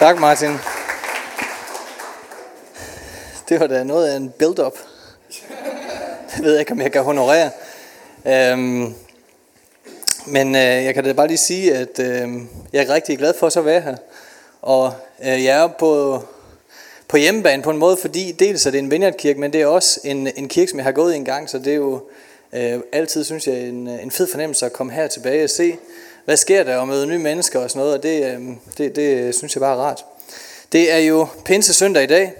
Tak, Martin. Det var da noget af en build-up. Det ved jeg ikke, om jeg kan honorere. Øhm, men øh, jeg kan da bare lige sige, at øh, jeg er rigtig glad for at så være her. Og øh, jeg er på, på hjemmebane på en måde, fordi dels er det en vineyardkirke, men det er også en, en kirke, som jeg har gået i en gang, så det er jo øh, altid, synes jeg, en, en fed fornemmelse at komme her tilbage og se, hvad sker der, og møde nye mennesker og sådan noget, og det, øh, det, det øh, synes jeg bare er rart. Det er jo pinse søndag i dag,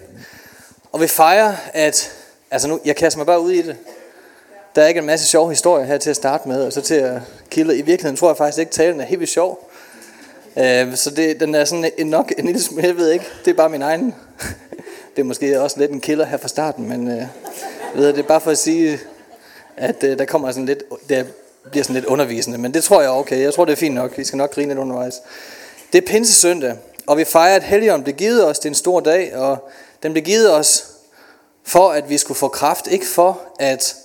og vi fejrer, at, altså nu, jeg kaster mig bare ud i det. Der er ikke en masse sjove historier her til at starte med, og så til at kilde. I virkeligheden tror jeg faktisk ikke, at talen er helt vildt sjov. Øh, så det, den er sådan en, nok en lille smule, jeg ved ikke, det er bare min egen. det er måske også lidt en killer her fra starten, men øh, ved, det er bare for at sige, at øh, der kommer sådan lidt, det bliver sådan lidt undervisende, men det tror jeg er okay. Jeg tror, det er fint nok. Vi skal nok grine lidt undervejs. Det er pinsesøndag, og vi fejrer, at Helligånden blev givet os. Det er en stor dag, og den blev givet os for, at vi skulle få kraft. Ikke for, at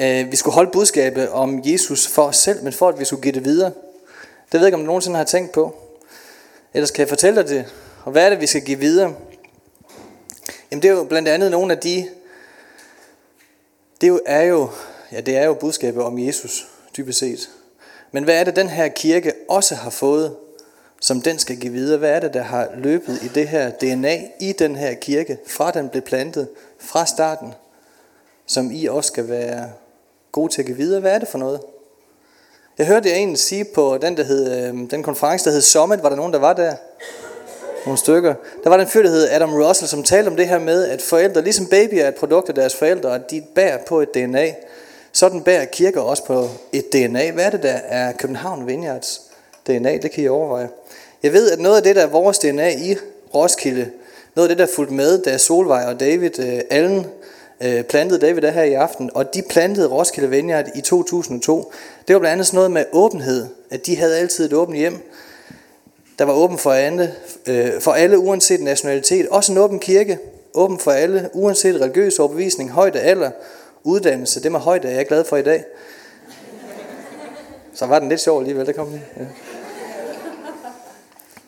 øh, vi skulle holde budskabet om Jesus for os selv, men for, at vi skulle give det videre. Det ved jeg ikke, om du nogensinde har tænkt på. Ellers kan jeg fortælle dig det. Og hvad er det, vi skal give videre? Jamen det er jo blandt andet nogle af de, det er jo, ja, det er jo budskabet om Jesus, dybest set. Men hvad er det, den her kirke også har fået, som den skal give videre? Hvad er det, der har løbet i det her DNA i den her kirke, fra den blev plantet, fra starten, som I også skal være gode til at give videre? Hvad er det for noget? Jeg hørte jeg egentlig sige på den, der hed, øh, den konference, der hed Summit, var der nogen, der var der? Nogle stykker. Der var den fyr, der hed Adam Russell, som talte om det her med, at forældre, ligesom babyer er et produkt af deres forældre, at de bærer på et DNA. Sådan bærer kirker også på et DNA. Hvad er det, der er København Vineyards DNA? Det kan I overveje. Jeg ved, at noget af det, der er vores DNA i Roskilde, noget af det, der fulgte med, da Solvej og David øh, Allen øh, plantede David der her i aften, og de plantede Roskilde Vineyard i 2002. Det var blandt andet sådan noget med åbenhed, at de havde altid et åbent hjem, der var åben for alle, øh, for alle uanset nationalitet. Også en åben kirke, åben for alle, uanset religiøs overbevisning, højde, alder, uddannelse. Det med højde er jeg glad for i dag. Så var den lidt sjov alligevel, det kom den. Ja.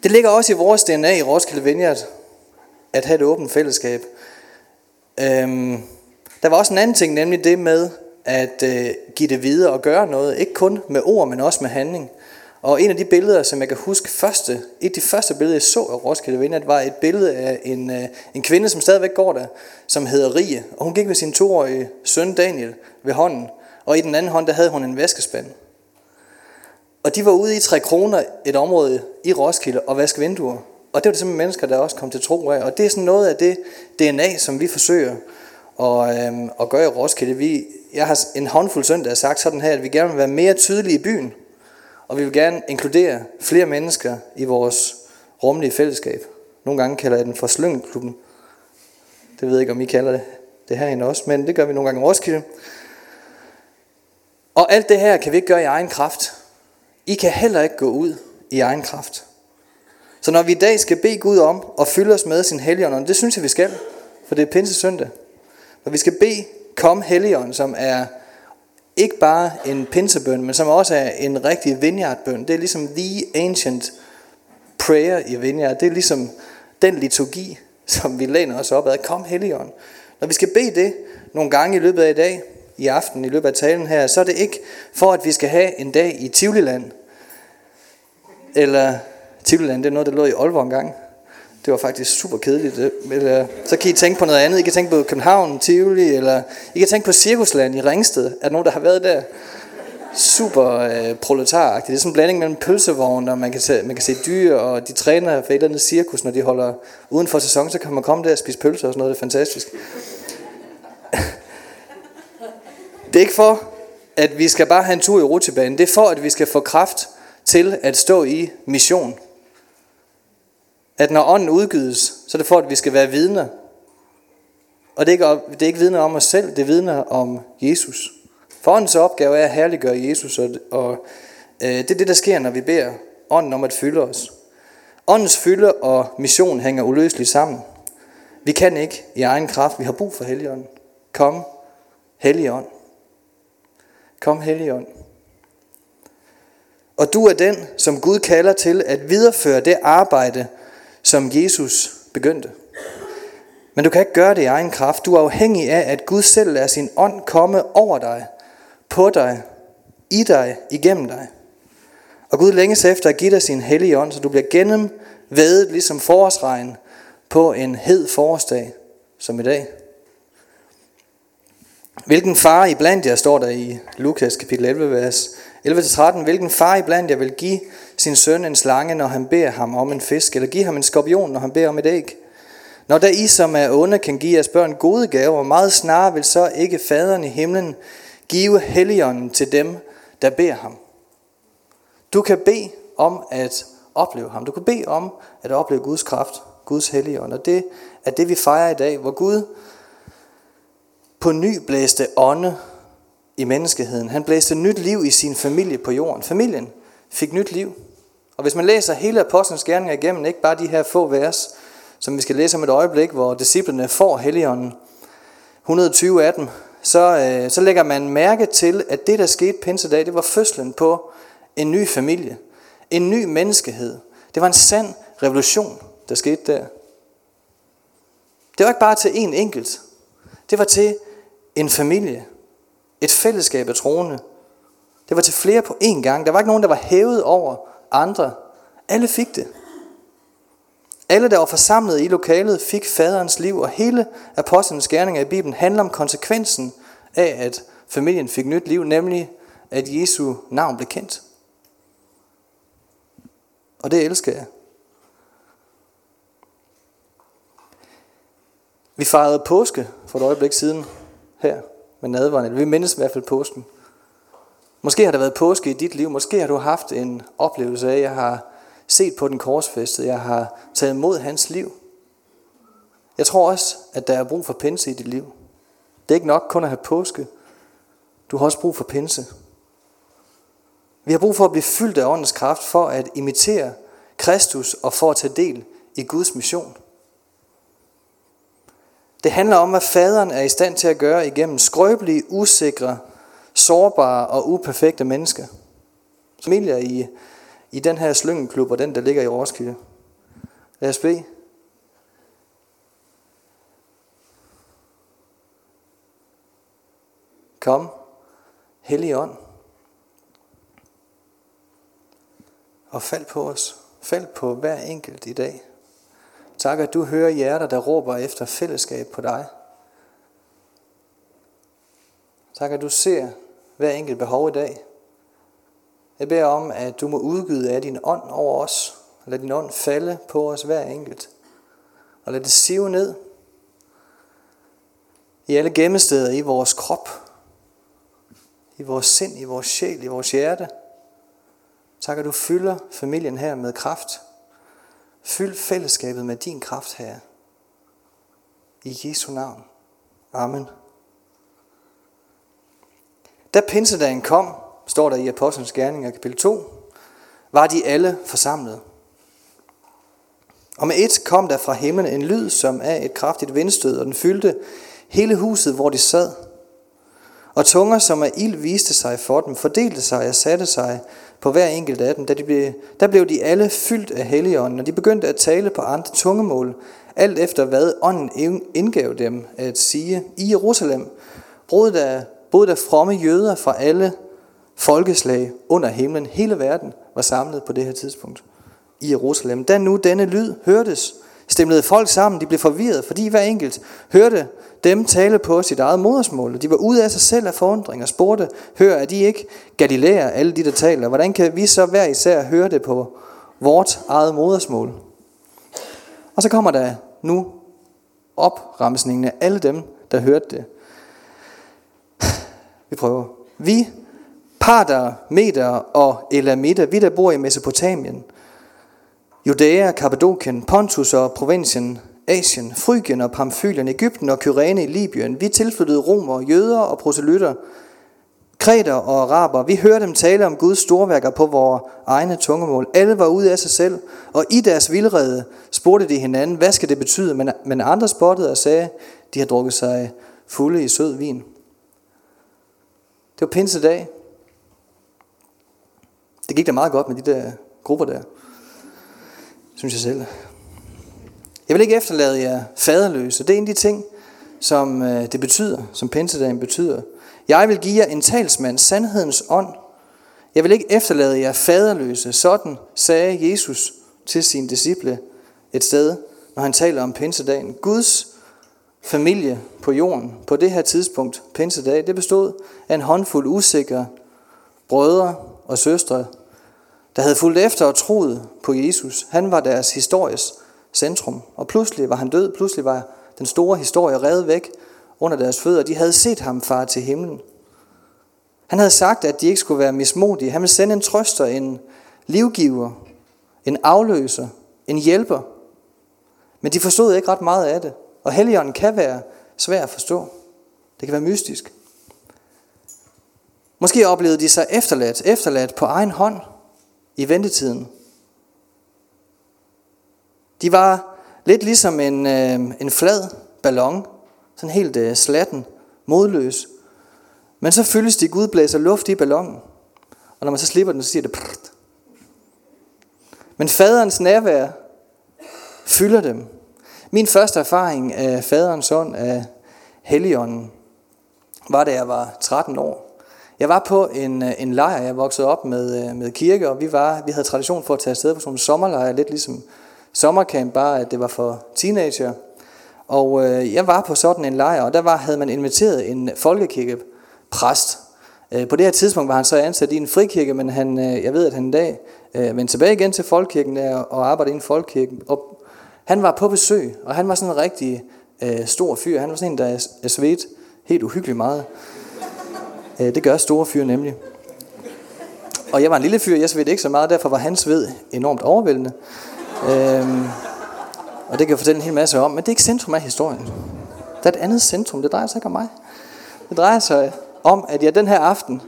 Det ligger også i vores DNA i Roskilde Vineyard, at have et åbent fællesskab. Øhm, der var også en anden ting, nemlig det med at øh, give det videre og gøre noget. Ikke kun med ord, men også med handling. Og en af de billeder, som jeg kan huske første, et af de første billeder, jeg så af Roskilde Vineyard, var et billede af en, øh, en kvinde, som stadigvæk går der, som hedder Rie. Og hun gik med sin toårige søn Daniel ved hånden. Og i den anden hånd, der havde hun en vaskespand. Og de var ude i tre kroner et område i Roskilde og vaske vinduer. Og det var det simpelthen mennesker, der også kom til tro af. Og det er sådan noget af det DNA, som vi forsøger at, øhm, at gøre i Roskilde. Vi, jeg har en håndfuld søndag sagt sådan her, at vi gerne vil være mere tydelige i byen. Og vi vil gerne inkludere flere mennesker i vores rummelige fællesskab. Nogle gange kalder jeg den for Slyngelklubben. Det ved jeg ikke, om I kalder det, det herinde også, men det gør vi nogle gange i Roskilde. Og alt det her kan vi ikke gøre i egen kraft. I kan heller ikke gå ud i egen kraft. Så når vi i dag skal bede Gud om at fylde os med sin helligånd, og det synes jeg, vi skal, for det er pinse søndag. Når vi skal bede, kom helligånd, som er ikke bare en pinsebøn, men som også er en rigtig vineyardbøn. Det er ligesom the ancient prayer i vineyard. Det er ligesom den liturgi, som vi læner os op ad. Kom helligånd. Når vi skal bede det nogle gange i løbet af i dag, i aften, i løbet af talen her, så er det ikke for, at vi skal have en dag i Tivoliland. Eller Tivoliland, det er noget, der lå i Aalborg engang. Det var faktisk super kedeligt. Øh, eller, øh, så kan I tænke på noget andet. I kan tænke på København, Tivoli, eller I kan tænke på Cirkusland i Ringsted. Er der nogen, der har været der? Super øh, proletaragtigt. Det er sådan en blanding mellem pølsevogn, og man kan, se, man kan se dyr, og de træner for et eller andet cirkus, når de holder uden for sæson, så kan man komme der og spise pølser og sådan noget. Det er fantastisk. Det er ikke for, at vi skal bare have en tur i rutsjebanen. Det er for, at vi skal få kraft til at stå i mission. At når ånden udgives, så er det for, at vi skal være vidner. Og det er ikke, det er ikke vidner om os selv, det er vidner om Jesus. For åndens opgave er at herliggøre Jesus, og, og øh, det er det, der sker, når vi beder ånden om at fylde os. Åndens fylde og mission hænger uløseligt sammen. Vi kan ikke i egen kraft, vi har brug for Helligånden. Kom, Helligånd. Kom, Helligånd. Og du er den, som Gud kalder til at videreføre det arbejde, som Jesus begyndte. Men du kan ikke gøre det i egen kraft. Du er afhængig af, at Gud selv lader sin ånd komme over dig, på dig, i dig, igennem dig. Og Gud længes efter at give dig sin hellige ånd, så du bliver gennemvædet ligesom forårsregn på en hed forårsdag, som i dag. Hvilken far i blandt jer, står der i Lukas kapitel 11, vers 11-13, hvilken far i blandt jer vil give sin søn en slange, når han beder ham om en fisk, eller give ham en skorpion, når han beder om et æg? Når der I, som er onde, kan give jeres børn gode gaver, meget snarere vil så ikke faderen i himlen give helligånden til dem, der beder ham. Du kan bede om at opleve ham. Du kan bede om at opleve Guds kraft, Guds helligånd. Og det er det, vi fejrer i dag, hvor Gud på ny blæste ånde i menneskeheden. Han blæste nyt liv i sin familie på jorden. Familien fik nyt liv. Og hvis man læser hele Apostlenes gerninger igennem, ikke bare de her få vers, som vi skal læse om et øjeblik, hvor disciplene får Helligånden, 120 af dem, så, øh, så lægger man mærke til, at det, der skete pinsedag, det var fødslen på en ny familie. En ny menneskehed. Det var en sand revolution, der skete der. Det var ikke bare til en enkelt. Det var til en familie. Et fællesskab af troende. Det var til flere på én gang. Der var ikke nogen, der var hævet over andre. Alle fik det. Alle, der var forsamlet i lokalet, fik faderens liv, og hele apostlenes gerninger i Bibelen handler om konsekvensen af, at familien fik nyt liv, nemlig at Jesu navn blev kendt. Og det elsker jeg. Vi fejrede påske for et øjeblik siden her med nadveren. Vi mindes i hvert fald påsken. Måske har der været påske i dit liv. Måske har du haft en oplevelse af, at jeg har set på den korsfæstede. Jeg har taget imod hans liv. Jeg tror også, at der er brug for pinse i dit liv. Det er ikke nok kun at have påske. Du har også brug for pinse. Vi har brug for at blive fyldt af åndens kraft for at imitere Kristus og for at tage del i Guds mission. Det handler om, hvad faderen er i stand til at gøre igennem skrøbelige, usikre, sårbare og uperfekte mennesker. Familier i, i den her slyngeklub og den, der ligger i Roskilde. Lad os bede. Kom, Hellig ånd, og fald på os. Fald på hver enkelt i dag. Tak, at du hører hjerter, der råber efter fællesskab på dig. Tak, at du ser hver enkelt behov i dag. Jeg beder om, at du må udgyde af din ånd over os. Lad din ånd falde på os hver enkelt. Og lad det sive ned i alle gemmesteder i vores krop, i vores sind, i vores sjæl, i vores hjerte. Tak, at du fylder familien her med kraft. Fyld fællesskabet med din kraft, her. I Jesu navn. Amen. Da pinsedagen kom, står der i Apostlenes Gerninger kapitel 2, var de alle forsamlet. Og med et kom der fra himlen en lyd som af et kraftigt vindstød, og den fyldte hele huset, hvor de sad. Og tunger som af ild viste sig for dem, fordelte sig og satte sig på hver enkelt af dem. Da de blev, der blev de alle fyldt af helligånden, og de begyndte at tale på andre tungemål, alt efter hvad ånden indgav dem at sige. I Jerusalem brød der, boede der fromme jøder fra alle folkeslag under himlen. Hele verden var samlet på det her tidspunkt i Jerusalem. Da nu denne lyd hørtes, stemlede folk sammen, de blev forvirret, fordi hver enkelt hørte dem tale på sit eget modersmål. De var ude af sig selv af forundring og spurgte, hør, er de ikke galilæer, alle de der taler? Hvordan kan vi så hver især høre det på vort eget modersmål? Og så kommer der nu opremsningen af alle dem, der hørte det. Vi prøver. Vi, Parter, Meter og elamitter, vi der bor i Mesopotamien, Judæa, Kappadokien, Pontus og provinsen, Asien, Frygien og Pamfylien, Ægypten og Kyrene i Libyen. Vi tilflyttede romer, jøder og proselytter, kreter og araber. Vi hørte dem tale om Guds storværker på vores egne tungemål. Alle var ude af sig selv, og i deres vildrede spurgte de hinanden, hvad skal det betyde? Men, men andre spottede og sagde, de har drukket sig fulde i sød vin. Det var pinsedag. Det gik da meget godt med de der grupper der, synes jeg selv. Jeg vil ikke efterlade jer faderløse. Det er en af de ting, som øh, det betyder, som pinsedagen betyder. Jeg vil give jer en talsmand, sandhedens ånd. Jeg vil ikke efterlade jer faderløse. Sådan sagde Jesus til sine disciple et sted, når han taler om pinsedagen. Guds familie på jorden på det her tidspunkt, pinsedag, det bestod af en håndfuld usikre brødre og søstre, der havde fulgt efter og troet på Jesus. Han var deres historisk centrum. Og pludselig var han død. Pludselig var den store historie revet væk under deres fødder. De havde set ham far til himlen. Han havde sagt, at de ikke skulle være mismodige. Han ville sende en trøster, en livgiver, en afløser, en hjælper. Men de forstod ikke ret meget af det. Og Helligånden kan være svær at forstå. Det kan være mystisk. Måske oplevede de sig efterladt, efterladt på egen hånd i ventetiden. De var lidt ligesom en, øh, en flad ballon, sådan helt øh, slatten, modløs. Men så fyldes de, Gud blæser luft i ballonen. Og når man så slipper den, så siger det prrrt. Men faderens nærvær fylder dem. Min første erfaring af faderens ånd af Helligånden var, da jeg var 13 år. Jeg var på en, en lejr, jeg voksede op med, øh, med kirke, og vi, var, vi havde tradition for at tage afsted på sådan en sommerlejr, lidt ligesom sommercamp, bare at det var for teenager. Og øh, jeg var på sådan en lejr, og der var, havde man inviteret en folkekirkepræst. Øh, på det her tidspunkt var han så ansat i en frikirke, men han, øh, jeg ved, at han en dag øh, vendte tilbage igen til folkekirken der, og arbejdede i en folkekirke. Og han var på besøg, og han var sådan en rigtig øh, stor fyr. Han var sådan en, der er svedt helt uhyggeligt meget. Øh, det gør store fyre nemlig. Og jeg var en lille fyr, jeg svedte ikke så meget, derfor var hans sved enormt overvældende. Øhm, og det kan jeg fortælle en hel masse om, men det er ikke centrum af historien. Der er et andet centrum, det drejer sig ikke om mig. Det drejer sig om, at jeg den her aften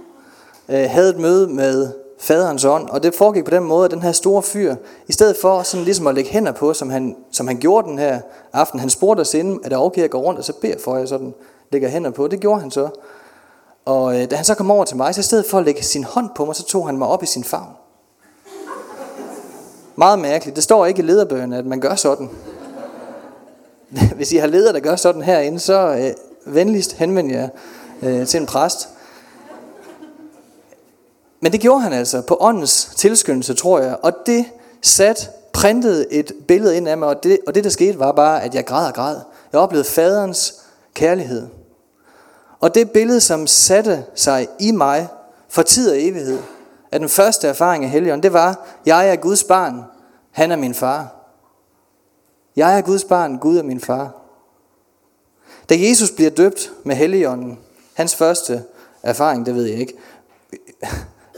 øh, havde et møde med faderens ånd, og det foregik på den måde, at den her store fyr, i stedet for sådan ligesom at lægge hænder på, som han, som han gjorde den her aften, han spurgte os inden, at der okay, jeg går rundt, og så beder for, at jeg sådan lægger hænder på. Det gjorde han så. Og øh, da han så kom over til mig, så i stedet for at lægge sin hånd på mig, så tog han mig op i sin favn. Meget mærkeligt. Det står ikke i lederbøgerne, at man gør sådan. Hvis I har ledere, der gør sådan herinde, så øh, venligst henvend jer øh, til en præst. Men det gjorde han altså på åndens tilskyndelse, tror jeg. Og det sat, printede et billede ind af mig, og det, og det der skete var bare, at jeg græd og græd. Jeg oplevede faderens kærlighed. Og det billede, som satte sig i mig for tid og evighed, af den første erfaring af Helligånden, det var, jeg er Guds barn, han er min far. Jeg er Guds barn, Gud er min far. Da Jesus bliver døbt med Helligånden, hans første erfaring, det ved jeg ikke.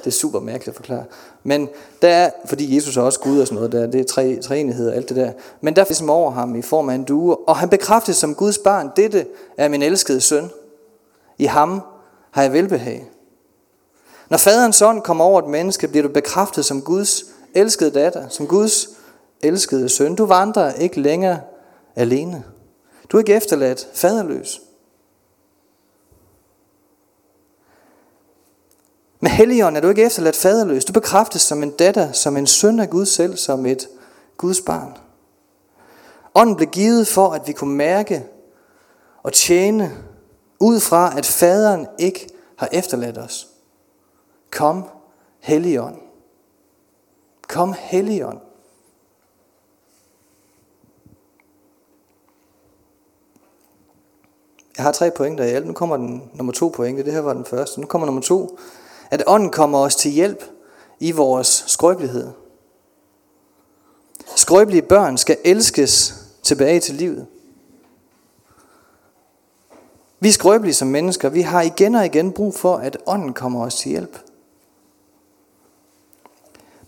Det er super mærkeligt at forklare. Men der er, fordi Jesus er også Gud og sådan noget der, det er tre, treenighed og alt det der. Men der er ligesom over ham i form af en due, og han bekræftes som Guds barn, dette er min elskede søn. I ham har jeg velbehag. Når faderens ånd kommer over et menneske, bliver du bekræftet som Guds elskede datter, som Guds elskede søn. Du vandrer ikke længere alene. Du er ikke efterladt faderløs. Med Helligånden er du ikke efterladt faderløs. Du bekræftes som en datter, som en søn af Gud selv, som et Guds barn. Ånden blev givet for, at vi kunne mærke og tjene ud fra, at faderen ikke har efterladt os. Kom, Helligånd. Kom, Helligånd. Jeg har tre pointer i alt. Nu kommer den nummer to pointe. Det her var den første. Nu kommer nummer to. At ånden kommer os til hjælp i vores skrøbelighed. Skrøbelige børn skal elskes tilbage til livet. Vi er skrøbelige som mennesker. Vi har igen og igen brug for, at ånden kommer os til hjælp.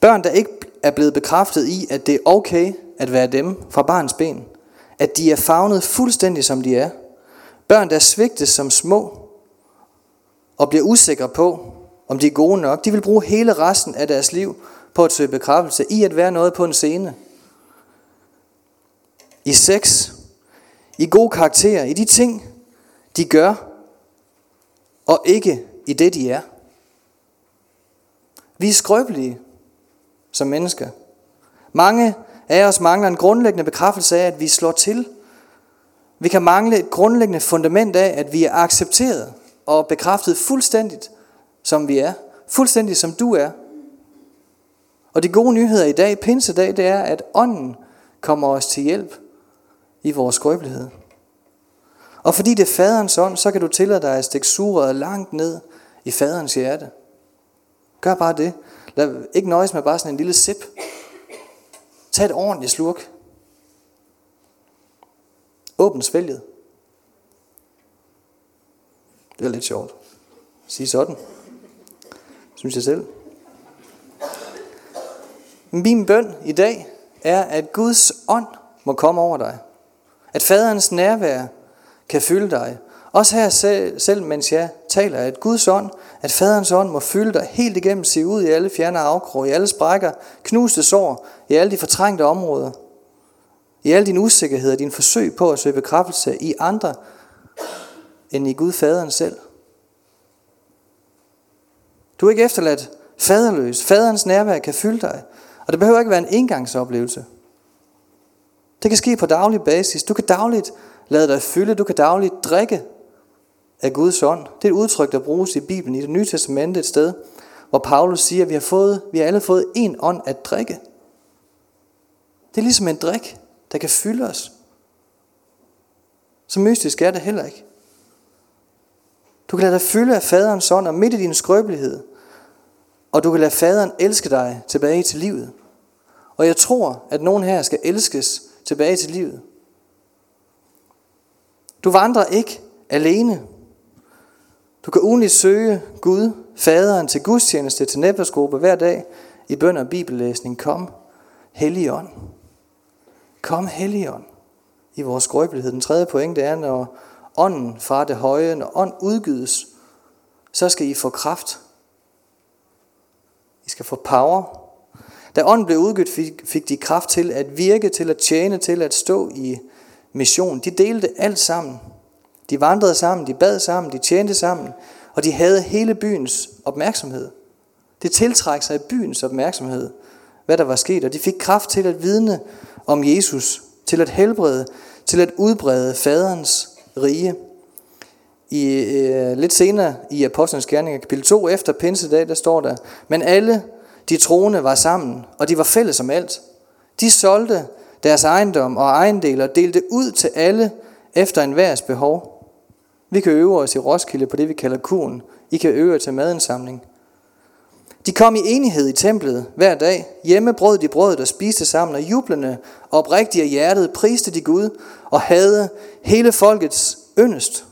Børn, der ikke er blevet bekræftet i, at det er okay at være dem fra barns ben. At de er fagnet fuldstændig som de er. Børn, der svigtes som små og bliver usikre på, om de er gode nok. De vil bruge hele resten af deres liv på at søge bekræftelse i at være noget på en scene. I sex, i gode karakterer, i de ting, de gør, og ikke i det, de er. Vi er skrøbelige som mennesker. Mange af os mangler en grundlæggende bekræftelse af, at vi slår til. Vi kan mangle et grundlæggende fundament af, at vi er accepteret og bekræftet fuldstændigt, som vi er. Fuldstændig som du er. Og de gode nyheder i dag, pinsedag, det er, at ånden kommer os til hjælp i vores skrøbelighed. Og fordi det er faderens ånd, så kan du tillade dig at stikke suret langt ned i faderens hjerte. Gør bare det. Lad ikke nøjes med bare sådan en lille sip. Tag et ordentligt slurk. Åbn svælget. Det er lidt sjovt. Sige sådan. Synes jeg selv. Min bøn i dag er, at Guds ånd må komme over dig. At faderens nærvær kan fylde dig. Også her selv, selv mens jeg taler, at Guds ånd, at faderens ånd må fylde dig helt igennem, se ud i alle fjerne afkrog, i alle sprækker, knuste sår, i alle de fortrængte områder. I alle dine usikkerheder, din forsøg på at søge bekræftelse i andre, end i Gud faderen selv. Du er ikke efterladt faderløs. Faderens nærvær kan fylde dig. Og det behøver ikke være en engangsoplevelse. Det kan ske på daglig basis. Du kan dagligt lade dig fylde. Du kan dagligt drikke af Guds ånd. Det er et udtryk, der bruges i Bibelen, i det nye testamente et sted, hvor Paulus siger, at vi har, fået, vi har alle fået en ånd at drikke. Det er ligesom en drik, der kan fylde os. Så mystisk er det heller ikke. Du kan lade dig fylde af faderens ånd, og midt i din skrøbelighed, og du kan lade faderen elske dig tilbage til livet. Og jeg tror, at nogen her skal elskes tilbage til livet. Du vandrer ikke alene. Du kan ugenligt søge Gud, faderen til gudstjeneste, til netværksgruppe hver dag i bøn og bibellæsning. Kom, Helligånd. Kom, Helligånd i vores skrøbelighed. Den tredje pointe er, når ånden fra det høje, når ånd udgydes, så skal I få kraft i skal få power. Da ånden blev udgivet, fik, fik de kraft til at virke, til at tjene, til at stå i mission. De delte alt sammen. De vandrede sammen, de bad sammen, de tjente sammen, og de havde hele byens opmærksomhed. Det tiltræk sig byens opmærksomhed, hvad der var sket, og de fik kraft til at vidne om Jesus, til at helbrede, til at udbrede faderens rige. I, øh, lidt senere i Apostlenes Gerninger, kapitel 2, efter Pinsedag, der står der, men alle de troende var sammen, og de var fælles om alt. De solgte deres ejendom og ejendele og delte ud til alle efter enhvers behov. Vi kan øve os i Roskilde på det, vi kalder kuren. I kan øve jer til madindsamling. De kom i enighed i templet hver dag. Hjemme brød de brødet og spiste sammen, og jublende og oprigtigt af hjertet priste de Gud og havde hele folkets yndest.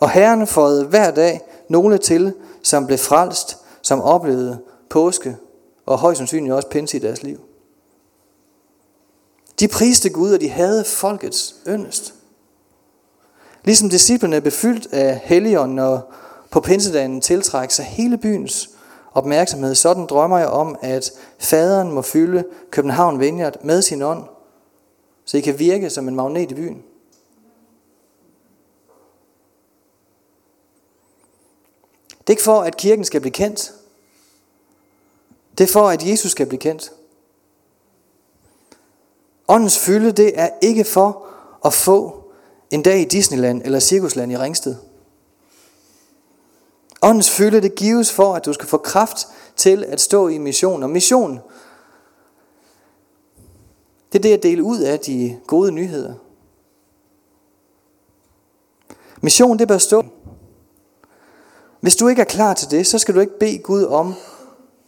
Og Herren fåede hver dag nogle til, som blev frelst, som oplevede påske og højst sandsynligt også pinse i deres liv. De priste Gud, og de havde folkets yndest. Ligesom disciplene blev fyldt af helligånden og på pinsedagen tiltrækker sig hele byens opmærksomhed. Sådan drømmer jeg om, at faderen må fylde København Vineyard med sin ånd, så I kan virke som en magnet i byen. Det er ikke for, at kirken skal blive kendt. Det er for, at Jesus skal blive kendt. Åndens fylde, det er ikke for at få en dag i Disneyland eller Cirkusland i Ringsted. Åndens fylde, det gives for, at du skal få kraft til at stå i mission. Og mission, det er det at dele ud af de gode nyheder. Mission, det bør stå hvis du ikke er klar til det, så skal du ikke bede Gud om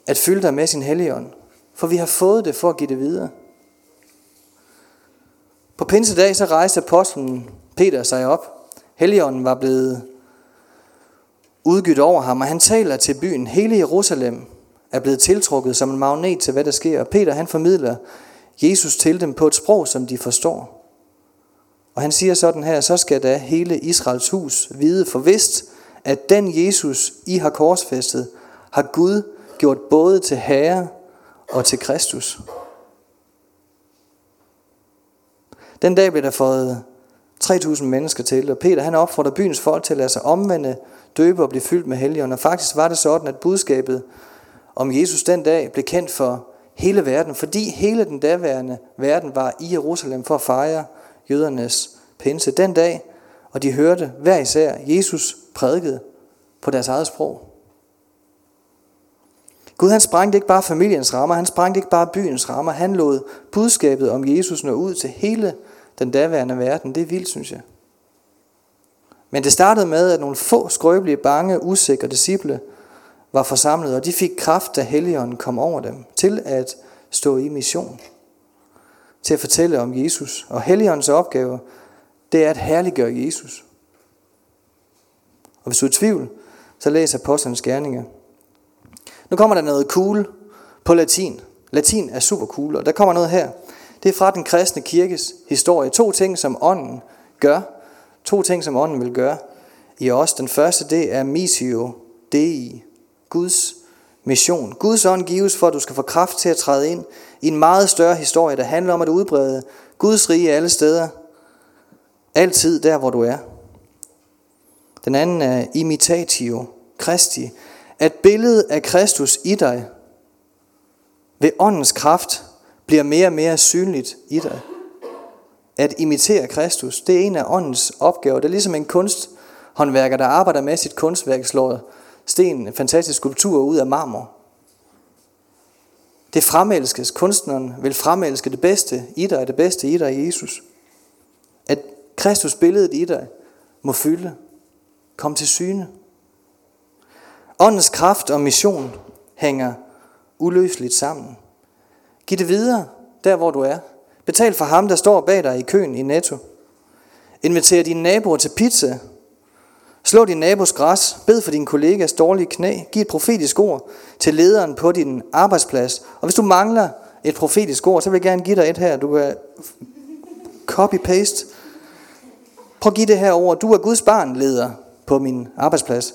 at fylde dig med sin helligånd. For vi har fået det for at give det videre. På pinsedag så rejste apostlen Peter sig op. Helligånden var blevet udgydt over ham, og han taler til byen. Hele Jerusalem er blevet tiltrukket som en magnet til, hvad der sker. Og Peter han formidler Jesus til dem på et sprog, som de forstår. Og han siger sådan her, så skal da hele Israels hus vide for vist, at den Jesus, I har korsfæstet, har Gud gjort både til Herre og til Kristus. Den dag blev der fået 3.000 mennesker til, og Peter han opfordrer byens folk til at lade sig omvende, døbe og blive fyldt med helgen. Og faktisk var det sådan, at budskabet om Jesus den dag blev kendt for hele verden, fordi hele den daværende verden var i Jerusalem for at fejre jødernes pinse den dag, og de hørte hver især Jesus prædikede på deres eget sprog. Gud han sprængte ikke bare familiens rammer, han sprængte ikke bare byens rammer, han lod budskabet om Jesus nå ud til hele den daværende verden. Det er vildt, synes jeg. Men det startede med, at nogle få skrøbelige, bange, usikre disciple var forsamlet, og de fik kraft, da Helligånden kom over dem, til at stå i mission. Til at fortælle om Jesus. Og Helligåndens opgave, det er at herliggøre Jesus. Og hvis du er i tvivl, så læs Apostlenes Gerninger. Nu kommer der noget cool på latin. Latin er super cool, og der kommer noget her. Det er fra den kristne kirkes historie. To ting, som ånden gør. To ting, som ånden vil gøre i os. Den første, det er missio dei. Guds mission. Guds ånd gives for, at du skal få kraft til at træde ind i en meget større historie, der handler om at udbrede Guds rige alle steder. Altid der, hvor du er. Den anden er imitatio Christi. At billedet af Kristus i dig ved åndens kraft bliver mere og mere synligt i dig. At imitere Kristus, det er en af åndens opgaver. Det er ligesom en kunsthåndværker, der arbejder med sit kunstværk, slår sten, en fantastisk skulptur ud af marmor. Det fremelskes. Kunstneren vil fremelske det bedste i dig, det bedste i dig, Jesus. At Kristus billedet i dig må fylde, kom til syne. Åndens kraft og mission hænger uløseligt sammen. Giv det videre, der hvor du er. Betal for ham, der står bag dig i køen i Netto. Inviter dine naboer til pizza. Slå din nabos græs. Bed for din kollegas dårlige knæ. Giv et profetisk ord til lederen på din arbejdsplads. Og hvis du mangler et profetisk ord, så vil jeg gerne give dig et her. Du kan copy-paste. Prøv at give det her ord. Du er Guds barn, leder på min arbejdsplads.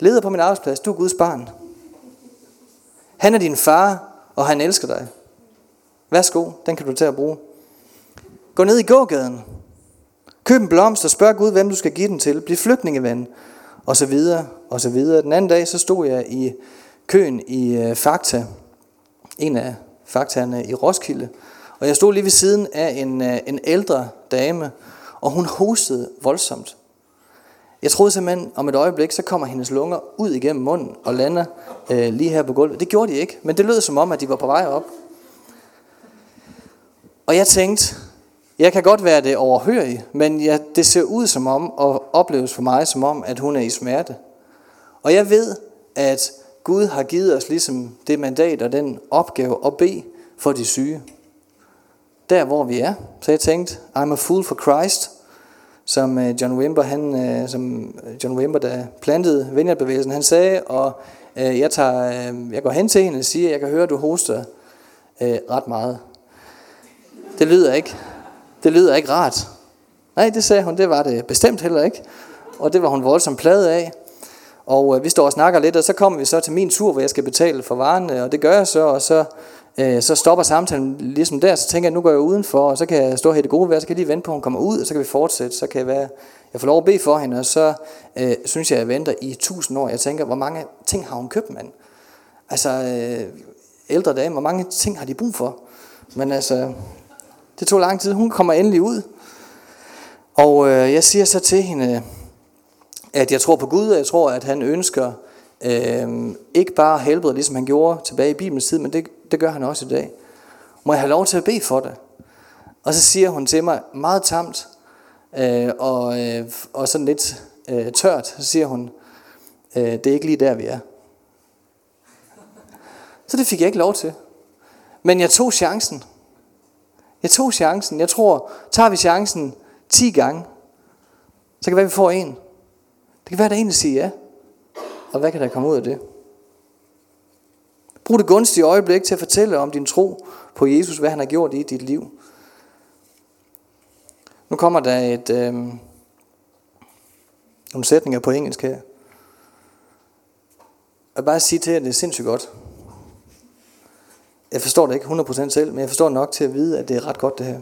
Leder på min arbejdsplads, du er Guds barn. Han er din far, og han elsker dig. Værsgo, den kan du til at bruge. Gå ned i gågaden. Køb en blomst og spørg Gud, hvem du skal give den til. Bliv flygtningeven. Og så videre, og så videre. Den anden dag, så stod jeg i køen i øh, Fakta. En af faktaerne i Roskilde. Og jeg stod lige ved siden af en, øh, en ældre dame, og hun hostede voldsomt. Jeg troede simpelthen, om et øjeblik, så kommer hendes lunger ud igennem munden og lander øh, lige her på gulvet. Det gjorde de ikke, men det lød som om, at de var på vej op. Og jeg tænkte, jeg kan godt være det overhørig, men jeg, det ser ud som om, og opleves for mig som om, at hun er i smerte. Og jeg ved, at Gud har givet os ligesom det mandat og den opgave at bede for de syge. Der hvor vi er. Så jeg tænkte, I'm a fool for Christ som øh, John Wimber, han, øh, som øh, John Wimber, der plantede vineyardbevægelsen, han sagde, og jeg, tager, jeg går hen til hende og siger, jeg kan høre, at du hoster ret meget. Det lyder ikke, det lyder ikke rart. Nej, det sagde hun, det var det bestemt heller ikke. Og det var hun voldsomt pladet af. Og øh, vi står og snakker lidt, og så kommer vi så til min tur, hvor jeg skal betale for varerne, øh, og det gør jeg så, og så øh, så stopper samtalen ligesom der, så tænker jeg, nu går jeg udenfor, og så kan jeg stå her i det gode vejr, så kan jeg lige vente på, at hun kommer ud, og så kan vi fortsætte, så kan jeg være, jeg får lov at bede for hende, og så øh, synes jeg, at jeg venter i tusind år. Jeg tænker, hvor mange ting har hun købt, mand? Altså, øh, ældre dame, hvor mange ting har de brug for? Men altså, det tog lang tid. Hun kommer endelig ud, og øh, jeg siger så til hende, at jeg tror på Gud, og jeg tror, at han ønsker øh, ikke bare helbred, ligesom han gjorde tilbage i Bibelens tid, men det det gør han også i dag. Må jeg have lov til at bede for det? Og så siger hun til mig meget tamt øh, og, øh, og sådan lidt øh, tørt, så siger hun, øh, det er ikke lige der, vi er. Så det fik jeg ikke lov til. Men jeg tog chancen. Jeg tog chancen. Jeg tror, tager vi chancen 10 gange, så kan det være, vi får en. Det kan være, der er en, der siger ja. Og hvad kan der komme ud af det? Brug det gunstige øjeblik til at fortælle om din tro på Jesus, hvad han har gjort i dit liv. Nu kommer der et, øh, nogle sætninger på engelsk her. Jeg vil bare sige til jer, at det er sindssygt godt. Jeg forstår det ikke 100% selv, men jeg forstår nok til at vide, at det er ret godt det her.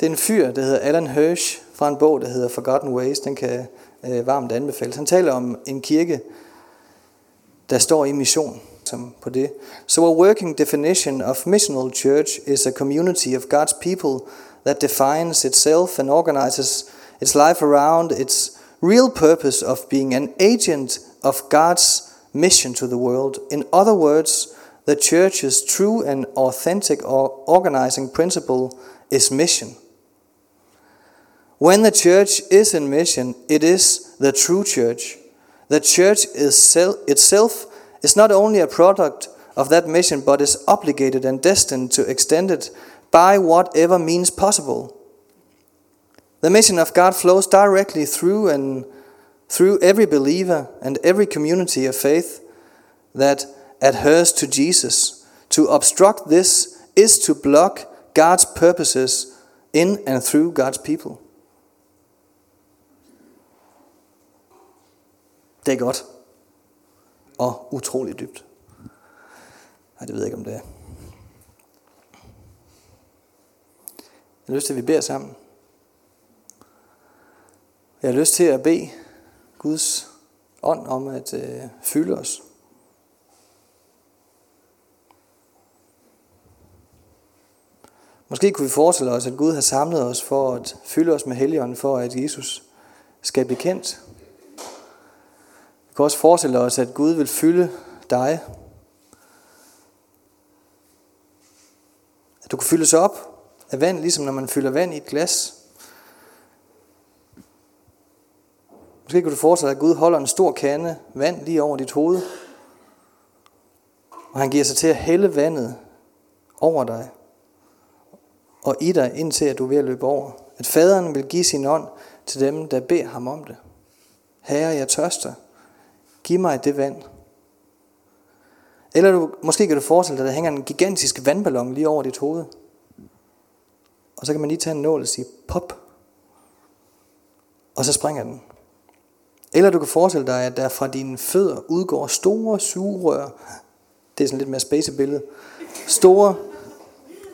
Det er en fyr, der hedder Alan Hirsch, fra en bog, der hedder Forgotten Ways. Den kan øh, varmt anbefales. Han taler om en kirke, der står i mission som på det. So a working definition of missional church is a community of God's people that defines itself and organizes its life around its real purpose of being an agent of God's mission to the world. In other words, the church's true and authentic organizing principle is mission. When the church is in mission, it is the true church. The church is itself is not only a product of that mission, but is obligated and destined to extend it by whatever means possible. The mission of God flows directly through and through every believer and every community of faith that adheres to Jesus. To obstruct this is to block God's purposes in and through God's people. Det er godt. Og utrolig dybt. Nej, det ved jeg ikke, om det er. Jeg har lyst til, at vi beder sammen. Jeg har lyst til at bede Guds ånd om at øh, fylde os. Måske kunne vi forestille os, at Gud har samlet os for at fylde os med Helligånden, for at Jesus skal blive kendt. Vi kan også forestille os, at Gud vil fylde dig. At du kan fyldes op af vand, ligesom når man fylder vand i et glas. Måske kan du forestille dig, at Gud holder en stor kande vand lige over dit hoved. Og han giver sig til at hælde vandet over dig og i dig, indtil at du er ved at løbe over. At faderen vil give sin ånd til dem, der beder ham om det. Herre, jeg tørster. Giv mig det vand. Eller du, måske kan du forestille dig, at der hænger en gigantisk vandballon lige over dit hoved. Og så kan man lige tage en nål og sige pop. Og så springer den. Eller du kan forestille dig, at der fra dine fødder udgår store sugerør. Det er sådan lidt mere space billede. Store,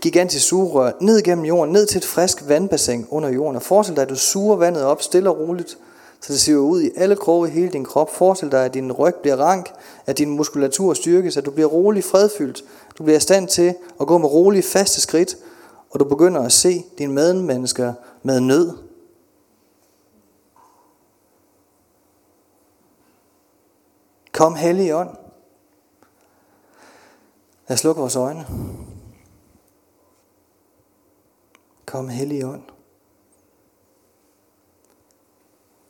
gigantisk sugerør ned gennem jorden, ned til et frisk vandbassin under jorden. Og forestil dig, at du suger vandet op stille og roligt, så det siver ud i alle kroge i hele din krop. Forestil dig, at din ryg bliver rank, at din muskulatur styrkes, at du bliver rolig fredfyldt. Du bliver i stand til at gå med rolige, faste skridt, og du begynder at se dine medmennesker med nød Kom hellig ånd. Lad os slukke vores øjne. Kom hellig ånd.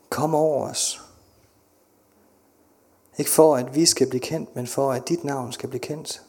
Kom over os. Ikke for at vi skal blive kendt, men for at dit navn skal blive kendt.